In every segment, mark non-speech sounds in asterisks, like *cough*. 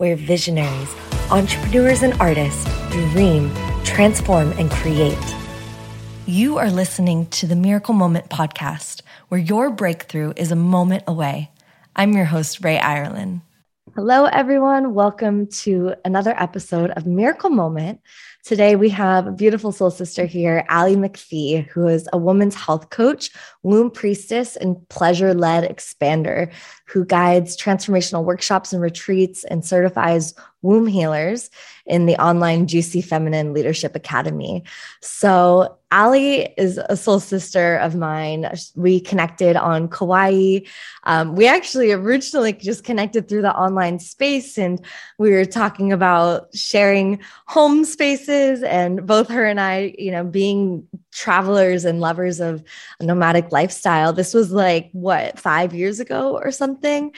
where visionaries, entrepreneurs, and artists dream, transform, and create. You are listening to the Miracle Moment podcast, where your breakthrough is a moment away. I'm your host, Rae Irelan. Hello, everyone. Welcome to another episode of Miracle Moment. Today, we have a beautiful soul sister here, Allie McFee, who is a woman's health coach, womb priestess, and pleasure led expander who guides transformational workshops and retreats and certifies womb healers in the online Juicy Feminine Leadership Academy. So, Allie is a soul sister of mine. We connected on Kauai. Um, we actually originally just connected through the online space, and we were talking about sharing home spaces. And both her and I, you know, being travelers and lovers of a nomadic lifestyle. This was like what five years ago or something.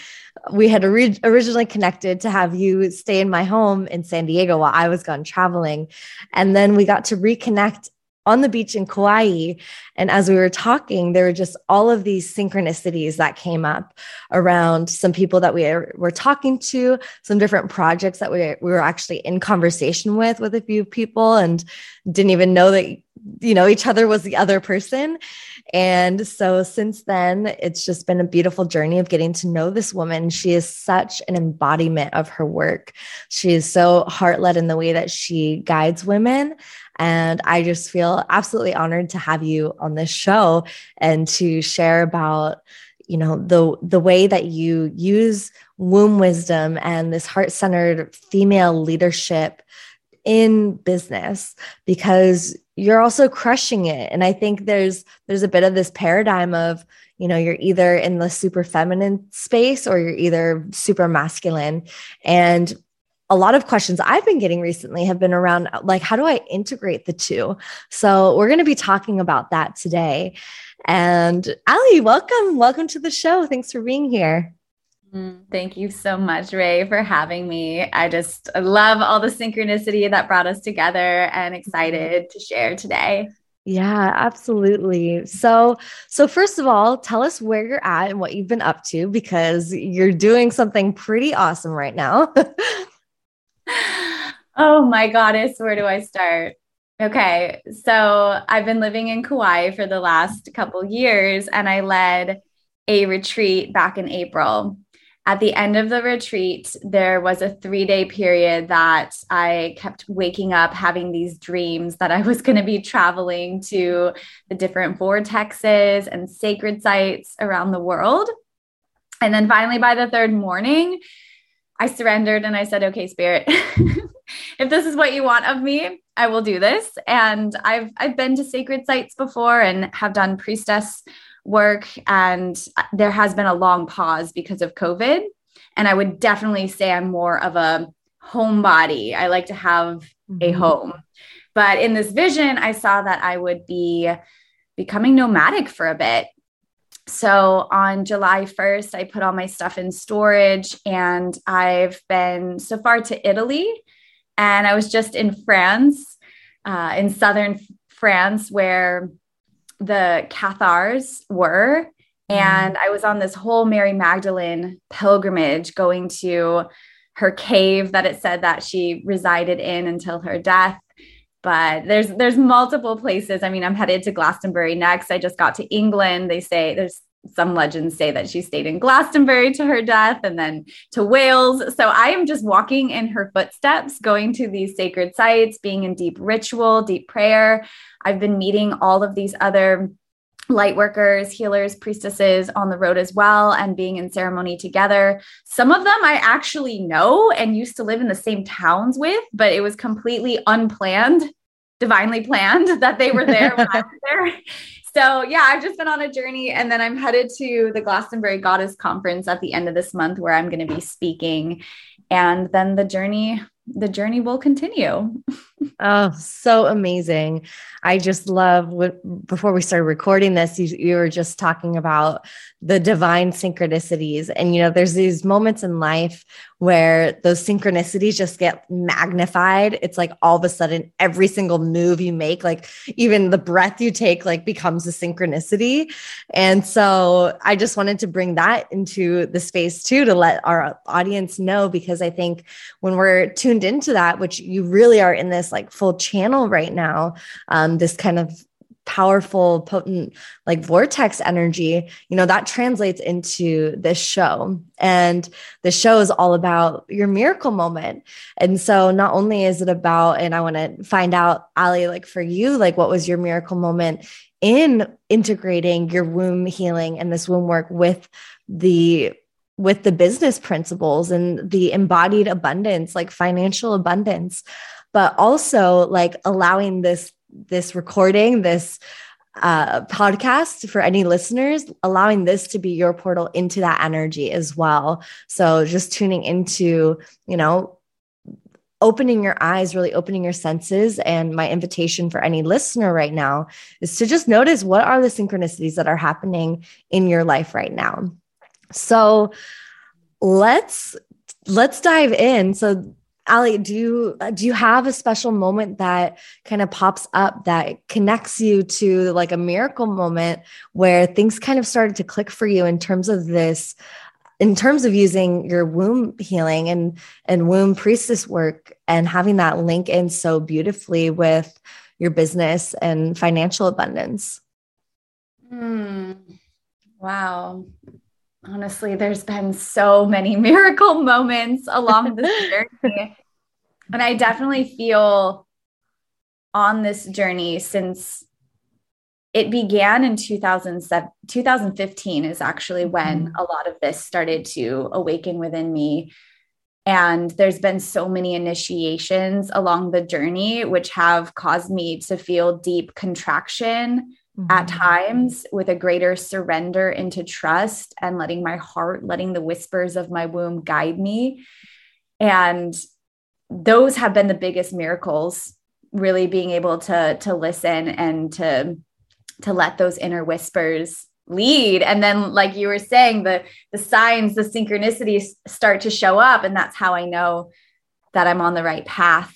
We had ori- originally connected to have you stay in my home in San Diego while I was gone traveling, and then we got to reconnect on the beach in Kauai. And as we were talking, there were just all of these synchronicities that came up around some people that we were talking to, some different projects that we, we were actually in conversation with, with a few people and didn't even know that, you know, each other was the other person. And so since then, it's just been a beautiful journey of getting to know this woman. She is such an embodiment of her work. She is so heart led in the way that she guides women. And I just feel absolutely honored to have you on this show and to share about you know the the way that you use womb wisdom and this heart-centered female leadership in business because you're also crushing it. And i think there's there's a bit of this paradigm of you know you're either in the super feminine space or you're either super masculine. And a lot of questions I've been getting recently have been around like, how do I integrate the two? So we're going to be talking about that today. And Allie, welcome. Welcome to the show. Thanks for being here. Mm, thank you so much, Rae, for having me. I just love all the synchronicity that brought us together and excited to share today. Yeah, absolutely. So, so first of all, tell us where you're at and what you've been up to because you're doing something pretty awesome right now. *laughs* oh my goddess, where do I start? Okay, so I've been living in Kauai for the last couple years and I led a retreat back in April. At the end of the retreat, there was a three day period that I kept waking up having these dreams that I was going to be traveling to the different vortexes and sacred sites around the world. And then finally, by the third morning, I surrendered and I said, okay, spirit, *laughs* if this is what you want of me, I will do this. And I've I've been to sacred sites before and have done priestess work and there has been a long pause because of COVID. And I would definitely say I'm more of a homebody. I like to have mm-hmm. a home. But in this vision, I saw that I would be becoming nomadic for a bit so on July 1st, I put all my stuff in storage and I've been so far to Italy. And I was just in France, uh, in southern France, where the Cathars were. Mm. And I was on this whole Mary Magdalene pilgrimage going to her cave that it said that she resided in until her death but there's there's multiple places. I mean, I'm headed to Glastonbury next. I just got to England. They say there's some legends say that she stayed in Glastonbury to her death and then to Wales. So I am just walking in her footsteps, going to these sacred sites, being in deep ritual, deep prayer. I've been meeting all of these other light workers, healers, priestesses on the road as well, and being in ceremony together. Some of them I actually know and used to live in the same towns with, but it was completely unplanned, divinely planned *laughs* that they were there when I was there. So, yeah, I've just been on a journey and then I'm headed to the Glastonbury Goddess Conference at the end of this month where I'm going to be speaking and then the journey the journey will continue. Oh, so amazing. I just love what before we started recording this, you, you were just talking about the divine synchronicities. And, you know, there's these moments in life where those synchronicities just get magnified. It's like all of a sudden, every single move you make, like even the breath you take, like becomes a synchronicity. And so I just wanted to bring that into the space too to let our audience know, because I think when we're tuned into that, which you really are in this like full channel right now, um, this kind of powerful, potent, like vortex energy, you know, that translates into this show. And the show is all about your miracle moment. And so not only is it about, and I want to find out, Allie, like for you, like what was your miracle moment in integrating your womb healing and this womb work with the with the business principles and the embodied abundance like financial abundance but also like allowing this this recording, this uh, podcast for any listeners, allowing this to be your portal into that energy as well. So just tuning into, you know, opening your eyes, really opening your senses. And my invitation for any listener right now is to just notice what are the synchronicities that are happening in your life right now. So let's let's dive in. So Allie, do you do you have a special moment that kind of pops up that connects you to like a miracle moment where things kind of started to click for you in terms of this in terms of using your womb healing and and womb priestess work and having that link in so beautifully with your business and financial abundance? Hmm. Wow honestly, there's been so many *laughs* miracle moments along this *laughs* journey. and I definitely feel on this journey since it began in 2007 2015 is actually when mm-hmm. a lot of this started to awaken within me and there's been so many initiations along the journey which have caused me to feel deep contraction mm-hmm. at times with a greater surrender into trust and letting my heart, letting the whispers of my womb guide me. And those have been the biggest miracles, really being able to, to listen and to, to let those inner whispers lead and then like you were saying the the signs the synchronicities start to show up and that's how i know that i'm on the right path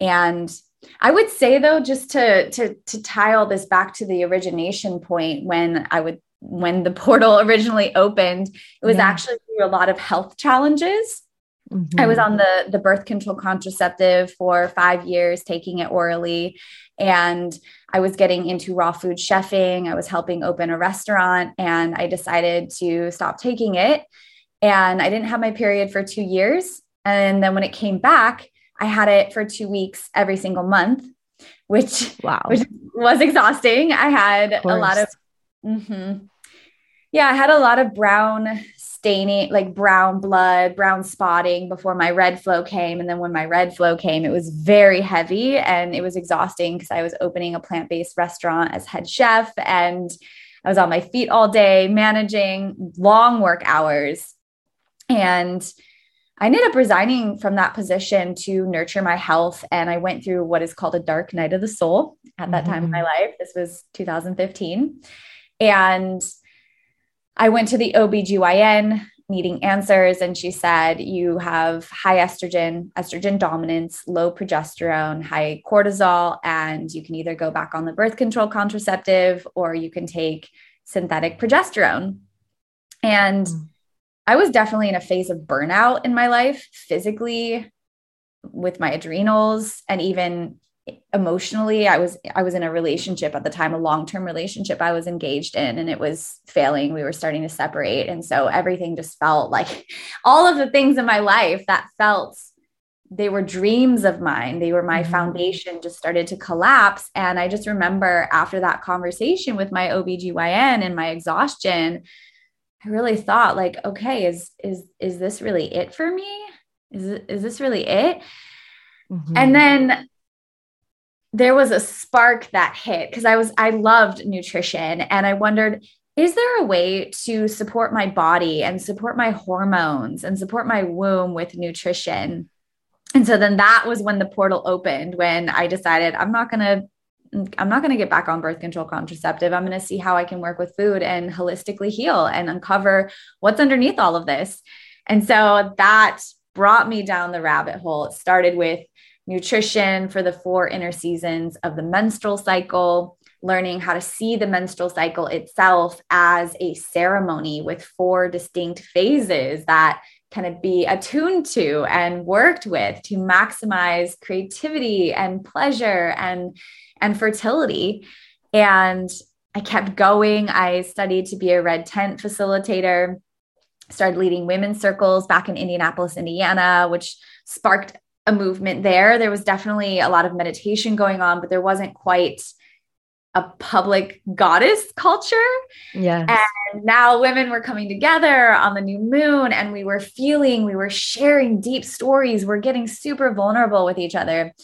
and I would say though, just to to to tie all this back to the origination point when I would when the *laughs* portal originally opened, it was yeah. actually through a lot of health challenges. Mm-hmm. I was on the the birth control contraceptive for five years, taking it orally, and I was getting into raw food chefing. I was helping open a restaurant, and I decided to stop taking it. And I didn't have my period for two years. And then when it came back, I had it for two weeks every single month, which wow, which was exhausting. I had a lot of, mm-hmm. yeah, I had a lot of brown staining, like brown blood, brown spotting before my red flow came, and then when my red flow came, it was very heavy and it was exhausting because I was opening a plant based restaurant as head chef and. I was on my feet all day, managing long work hours. And I ended up resigning from that position to nurture my health. And I went through what is called a dark night of the soul at that mm-hmm. time in my mm-hmm. life. This was 2015. And I went to the OBGYN needing answers. And she said, You have high estrogen, estrogen dominance, low progesterone, high cortisol, and you can either go back on the birth control contraceptive or you can take synthetic progesterone. And mm I was definitely in a phase of burnout in my life, physically, with my adrenals, and even emotionally. I was I was in a relationship at the time, a long-term relationship I was engaged in, and it was failing. We were starting to separate. And so everything just felt like *laughs* all of the things in my life that felt they were dreams of mine. They were my mm-hmm. foundation just started to collapse. And I just remember after that conversation with my OBGYN and my exhaustion, I really thought like, okay, is is is this really it for me? Is is this really it? Mm-hmm. And then there was a spark that hit because I was I loved nutrition and I wondered is there a way to support my body and support my hormones and support my womb with nutrition? and so then that was when the portal opened when I decided I'm not going to I'm not going to get back on birth control contraceptive. I'm going to see how I can work with food and holistically heal and uncover what's underneath all of this. And so that brought me down the rabbit hole. It started with nutrition for the four inner seasons of the menstrual cycle, learning how to see the menstrual cycle itself as a ceremony with four distinct phases that kind of be attuned to and worked with to maximize creativity and pleasure and and fertility. And i kept going. I studied to be a red tent facilitator started leading women's circles back in indianapolis indiana which sparked a movement there. There was definitely a lot of meditation going on but there wasn't quite a public goddess culture. Yeah. And now women were coming together on the new moon and we were feeling, we were sharing deep stories. We're getting super vulnerable with each other.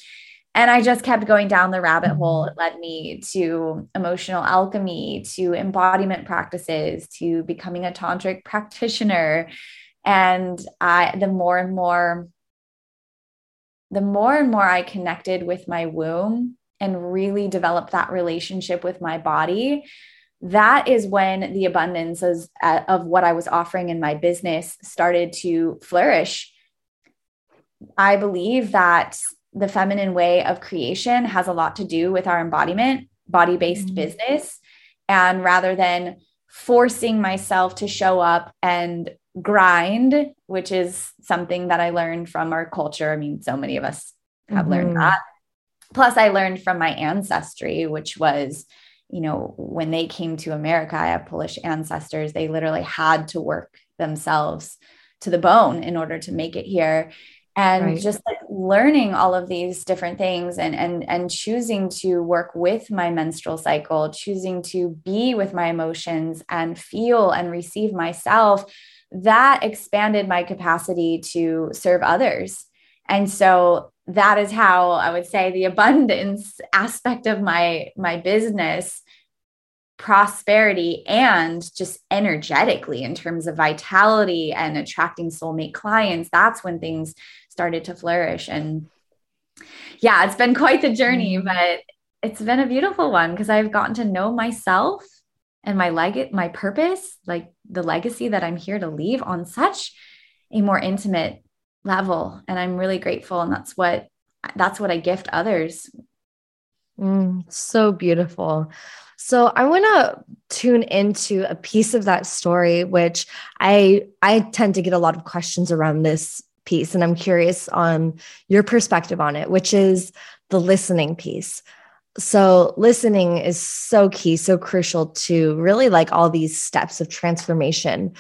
And I just kept going down the rabbit mm-hmm. hole. It led me to emotional alchemy, to embodiment practices, to becoming a tantric practitioner. And I, the more and more, the more and more I connected with my womb, and really develop that relationship with my body, that is when the abundance of, of what I was offering in my business started to flourish. I believe that the feminine way of creation has a lot to do with our embodiment, body based mm-hmm. business. And rather than forcing myself to show up and grind, which is something that I learned from our culture. I mean, so many of us have mm-hmm. learned that plus i learned from my ancestry which was you know when they came to america i have polish ancestors they literally had to work themselves to the bone in order to make it here and right. just like learning all of these different things and and and choosing to work with my menstrual cycle choosing to be with my emotions and feel and receive myself that expanded my capacity to serve others and so that is how I would say the abundance aspect of my my business prosperity and just energetically in terms of vitality and attracting soulmate clients that's when things started to flourish and yeah it's been quite the journey mm-hmm. but it's been a beautiful one because I've gotten to know myself and my leg my purpose like the legacy that I'm here to leave on such a more intimate level and i'm really grateful and that's what that's what i gift others. Mm, so beautiful. So i want to tune into a piece of that story which i i tend to get a lot of questions around this piece and i'm curious on your perspective on it which is the listening piece. So listening is so key so crucial to really like all these steps of transformation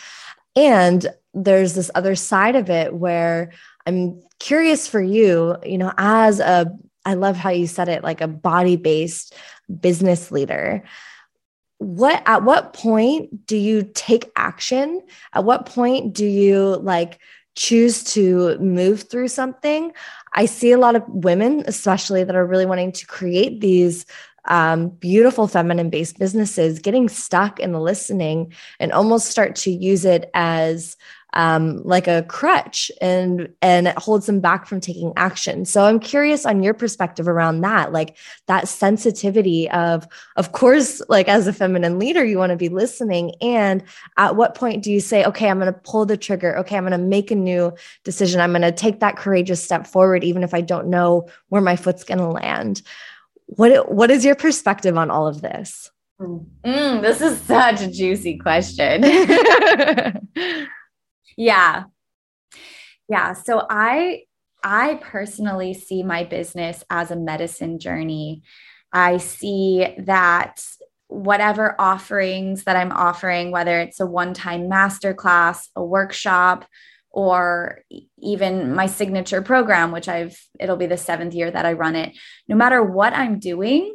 and there's this other side of it where I'm curious for you, you know, as a, I love how you said it, like a body based business leader. What, at what point do you take action? At what point do you like choose to move through something? I see a lot of women, especially that are really wanting to create these um, beautiful feminine based businesses getting stuck in the listening and almost start to use it as um, like a crutch and and it holds them back from taking action. So i'm curious on your perspective around that like that sensitivity of of course like as a feminine leader you want to be listening. And at what point do you say okay i'm going to pull the trigger. Okay i'm going to make a new decision. I'm going to take that courageous step forward even if i don't know where my foot's going to land what what is your perspective on all of this? Mm, this is such a juicy question. *laughs* yeah. Yeah, so I I personally see my business as a medicine journey. I see that whatever offerings that I'm offering, whether it's a one time masterclass, a workshop, or even my signature program, which I've, it'll be the seventh year that I run it. No matter what I'm doing,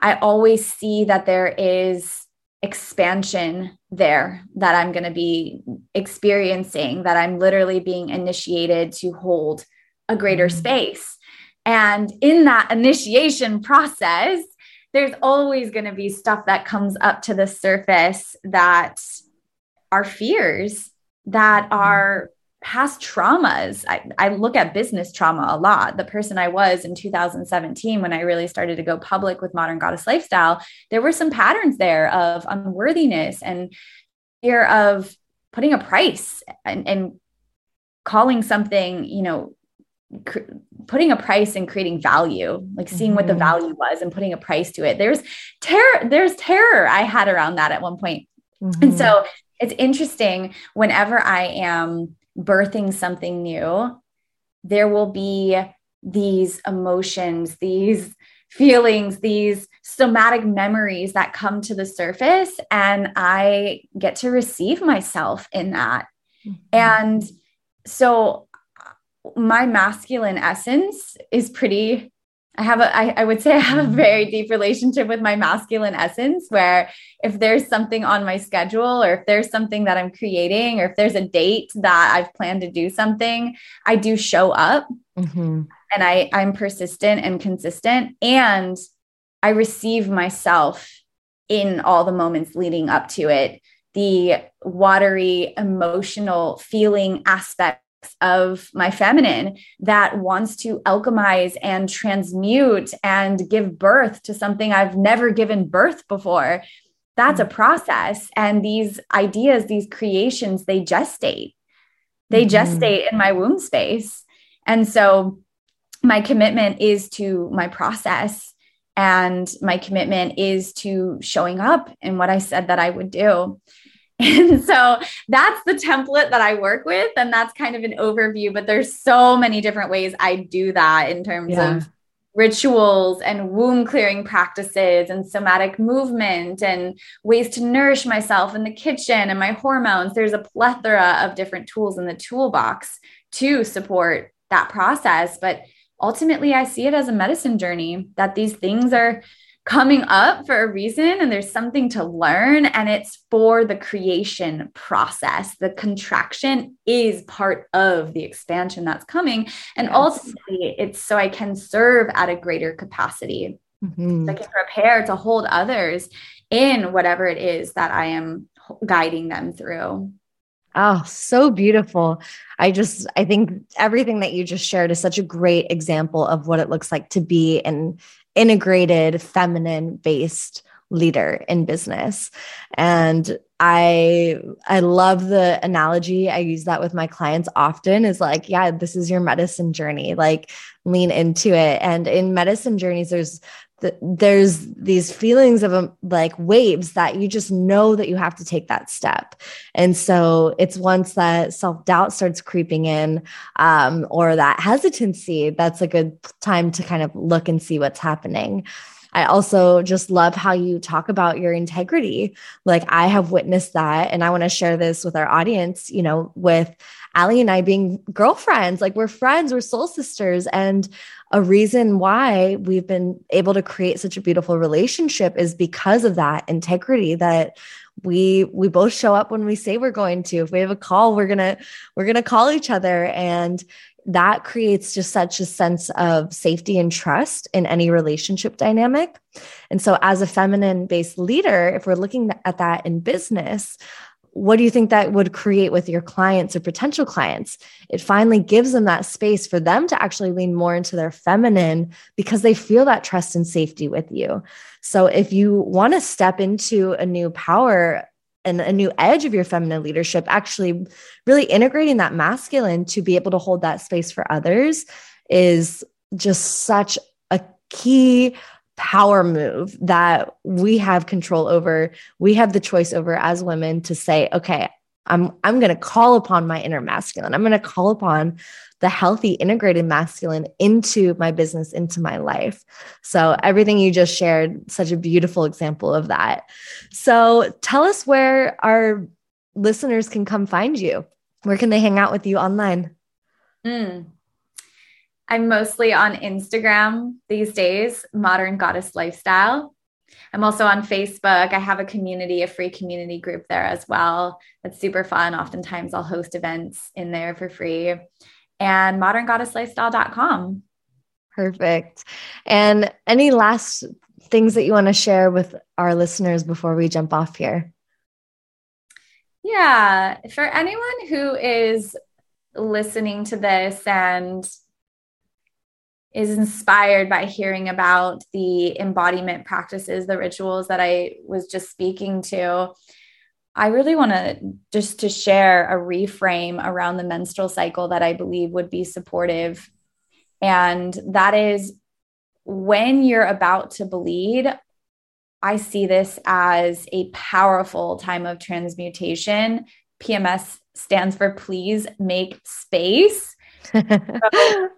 I always see that there is expansion there that I'm going to be experiencing, that I'm literally being initiated to hold a greater mm-hmm. space. And in that initiation process, there's always going to be stuff that comes up to the surface that are fears that mm-hmm. are past traumas. I, I, look at business trauma a lot. The person I was in 2017, when I really started to go public with Modern Goddess Lifestyle, there were some patterns there of unworthiness and fear of putting a price and, and calling something, you know, cr- putting a price and creating value, like seeing mm-hmm. what the mm-hmm. value was and putting a price to it. There's terror, there's terror I had around that at one point. Mm-hmm. And so it's interesting whenever I am birthing something new, there will be these emotions, these feelings, these somatic memories that come to the surface. And I get to receive myself in that. Mm-hmm. And so my masculine essence is pretty I have a, I, I would say I have a mm-hmm. very deep relationship with my masculine essence where if there's something on my schedule or if there's something that I'm creating or if there's a date that I've planned to do something, I do show up mm-hmm. and I, I'm persistent and consistent and I receive myself in all the moments leading up to it. The watery, emotional feeling aspect of my feminine that wants to alchemize and transmute and give birth to something I've never given birth before. That's a mm. process. And these ideas, these creations, they gestate. They mm-hmm. gestate in my womb space. And so my commitment is to my process. And my commitment is to showing up in what I said that I would do. *laughs* And so that's the template that I work with. And that's kind of an overview, but there's so many different ways I do that in terms yeah. of rituals and womb clearing practices and somatic movement and ways to nourish myself in the kitchen and my hormones. There's a plethora of different tools in the toolbox to support that process. But ultimately, I see it as a medicine journey that these things are coming up for a reason and there's something to learn and it's for the creation process the contraction is part of the expansion that's coming and yes. ultimately it's so i can serve at a greater capacity mm-hmm. so i can prepare to hold others in whatever it is that i am guiding them through Oh, so beautiful. I just, I think everything that you just shared is such a great example of what it looks like to be an integrated, feminine based leader in business. And I I love the analogy. I use that with my clients often is like, yeah, this is your medicine journey. Like lean into it. And in medicine journeys there's there's these feelings of um, like waves that you just know that you have to take that step. And so it's once that self-doubt starts creeping in um, or that hesitancy that's a good time to kind of look and see what's happening I also just love how you talk about your integrity. Like I have witnessed that. And I want to share this with our audience, you know, with Allie and I being girlfriends. Like we're friends, we're soul sisters. And a reason why we've been able to create such a beautiful relationship is because of that integrity that we we both show up when we say we're going to if we have a call we're to we're to call each other and that creates just such a sense of safety and trust in any relationship dynamic. And so, as a feminine based leader, if we're looking at that in business, what do you think that would create with your clients or potential clients? It finally gives them that space for them to actually lean more into their feminine because they feel that trust and safety with you. So, if you want to step into a new power and a new edge of your feminine leadership, actually really integrating that masculine to be able to hold that space for others is just such a key power move that we have control over. We have the choice over as women to say, okay, I'm I'm going to call upon my inner masculine. I'm going to call upon the healthy integrated masculine into my business, into my life. So everything you just shared, such a beautiful example of that. So tell us where our listeners can come find you. Where can they hang out with you online? Mm. I'm mostly on Instagram these days, Modern Goddess Lifestyle. I'm also on Facebook. I have a community, a free community group there as well. That's super fun. Oftentimes I'll host events in there for free. And moderngoddesslifestyle.com. Perfect. And any last things that you want to share with our listeners before we jump off here? Yeah, for anyone who is listening to this and is inspired by hearing about the embodiment practices, the rituals that I was just speaking to, I really want to just to share a reframe around the menstrual cycle that I believe would be supportive. And that is when you're about to bleed, I see this as a powerful time of transmutation. PMS stands for please make space. *laughs*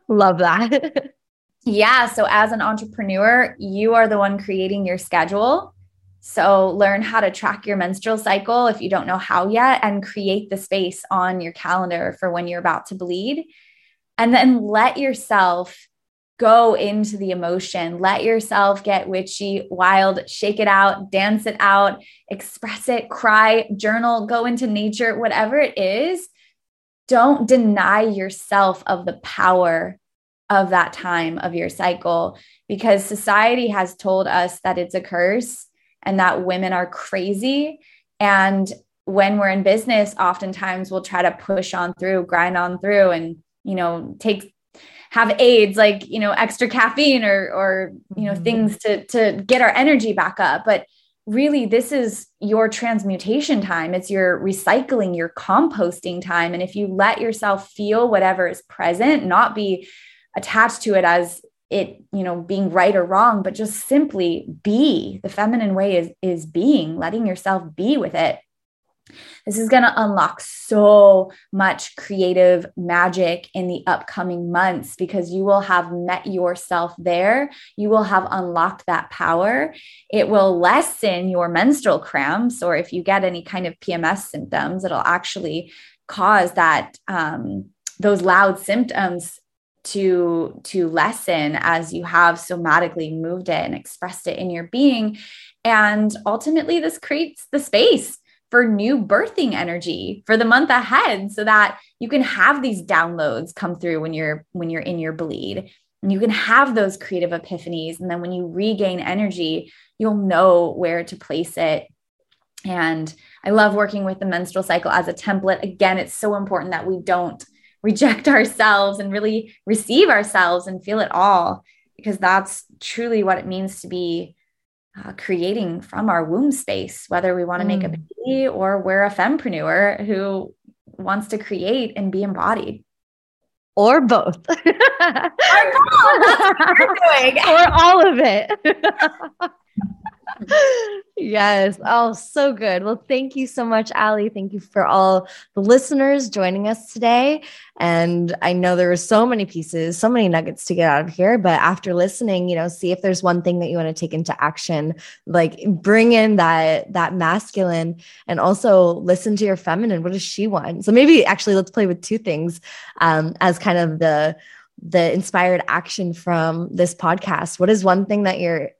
Love that. *laughs* yeah. So, as an entrepreneur, you are the one creating your schedule. So, learn how to track your menstrual cycle if you don't know how yet, and create the space on your calendar for when you're about to bleed. And then let yourself go into the emotion. Let yourself get witchy, wild, shake it out, dance it out, express it, cry, journal, go into nature, whatever it is. Don't deny yourself of the power of that time of your cycle because society has told us that it's a curse and that women are crazy. And when we're in business, oftentimes we'll try to push on through, grind on through, and you know, take have aids like you know extra caffeine or or you know mm-hmm. things to to get our energy back up but really this is your transmutation time it's your recycling your composting time and if you let yourself feel whatever is present not be attached to it as it you know being right or wrong but just simply be the feminine way is is being letting yourself be with it this is going to unlock so much creative magic in the upcoming months because you will have met yourself there. You will have unlocked that power. It will lessen your menstrual cramps, or if you get any kind of PMS symptoms, it'll actually cause that um, those loud symptoms to to lessen as you have somatically moved it and expressed it in your being. And ultimately this creates the space for new birthing energy for the month ahead so that you can have these downloads come through when you're when you're in your bleed. And you can have those creative epiphanies. And then when you regain energy you'll know where to place it. And i love working with the menstrual cycle as a template. Again it's so important that we don't reject *laughs* ourselves and really receive ourselves and feel it all because that's truly what it means to be uh, creating from our womb space, whether we want to mm. make a mm. baby or we're a fempreneur who wants to create and be embodied. Or both. or both. *laughs* or all of it. *laughs* yes. Oh, so good. Well, thank you so much, Allie. Thank you for all the listeners joining us today. And I know there were so many pieces, so many nuggets to get out of here. But after listening, you know, see if there's one thing that you want to take into action. Like bring in that that masculine and also listen to your feminine. What does she want? So maybe actually let's play with two things um, as kind of the the inspired action from this podcast. What is one thing that you're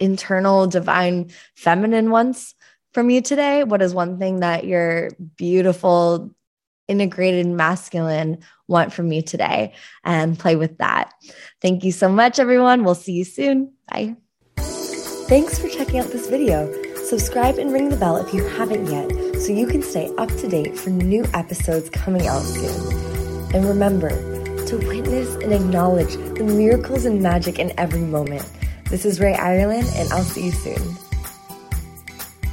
internal divine feminine wants from you today? What is one thing that your beautiful integrated masculine want from you today? And play with that. Thank you so much, everyone. We'll see you soon. Bye. Thanks for checking out this video. Subscribe and ring the bell if you haven't yet so you can stay up to date for new episodes coming out soon. And remember to witness and acknowledge the miracles and magic in every moment this is Rae Irelan, and I'll see you soon.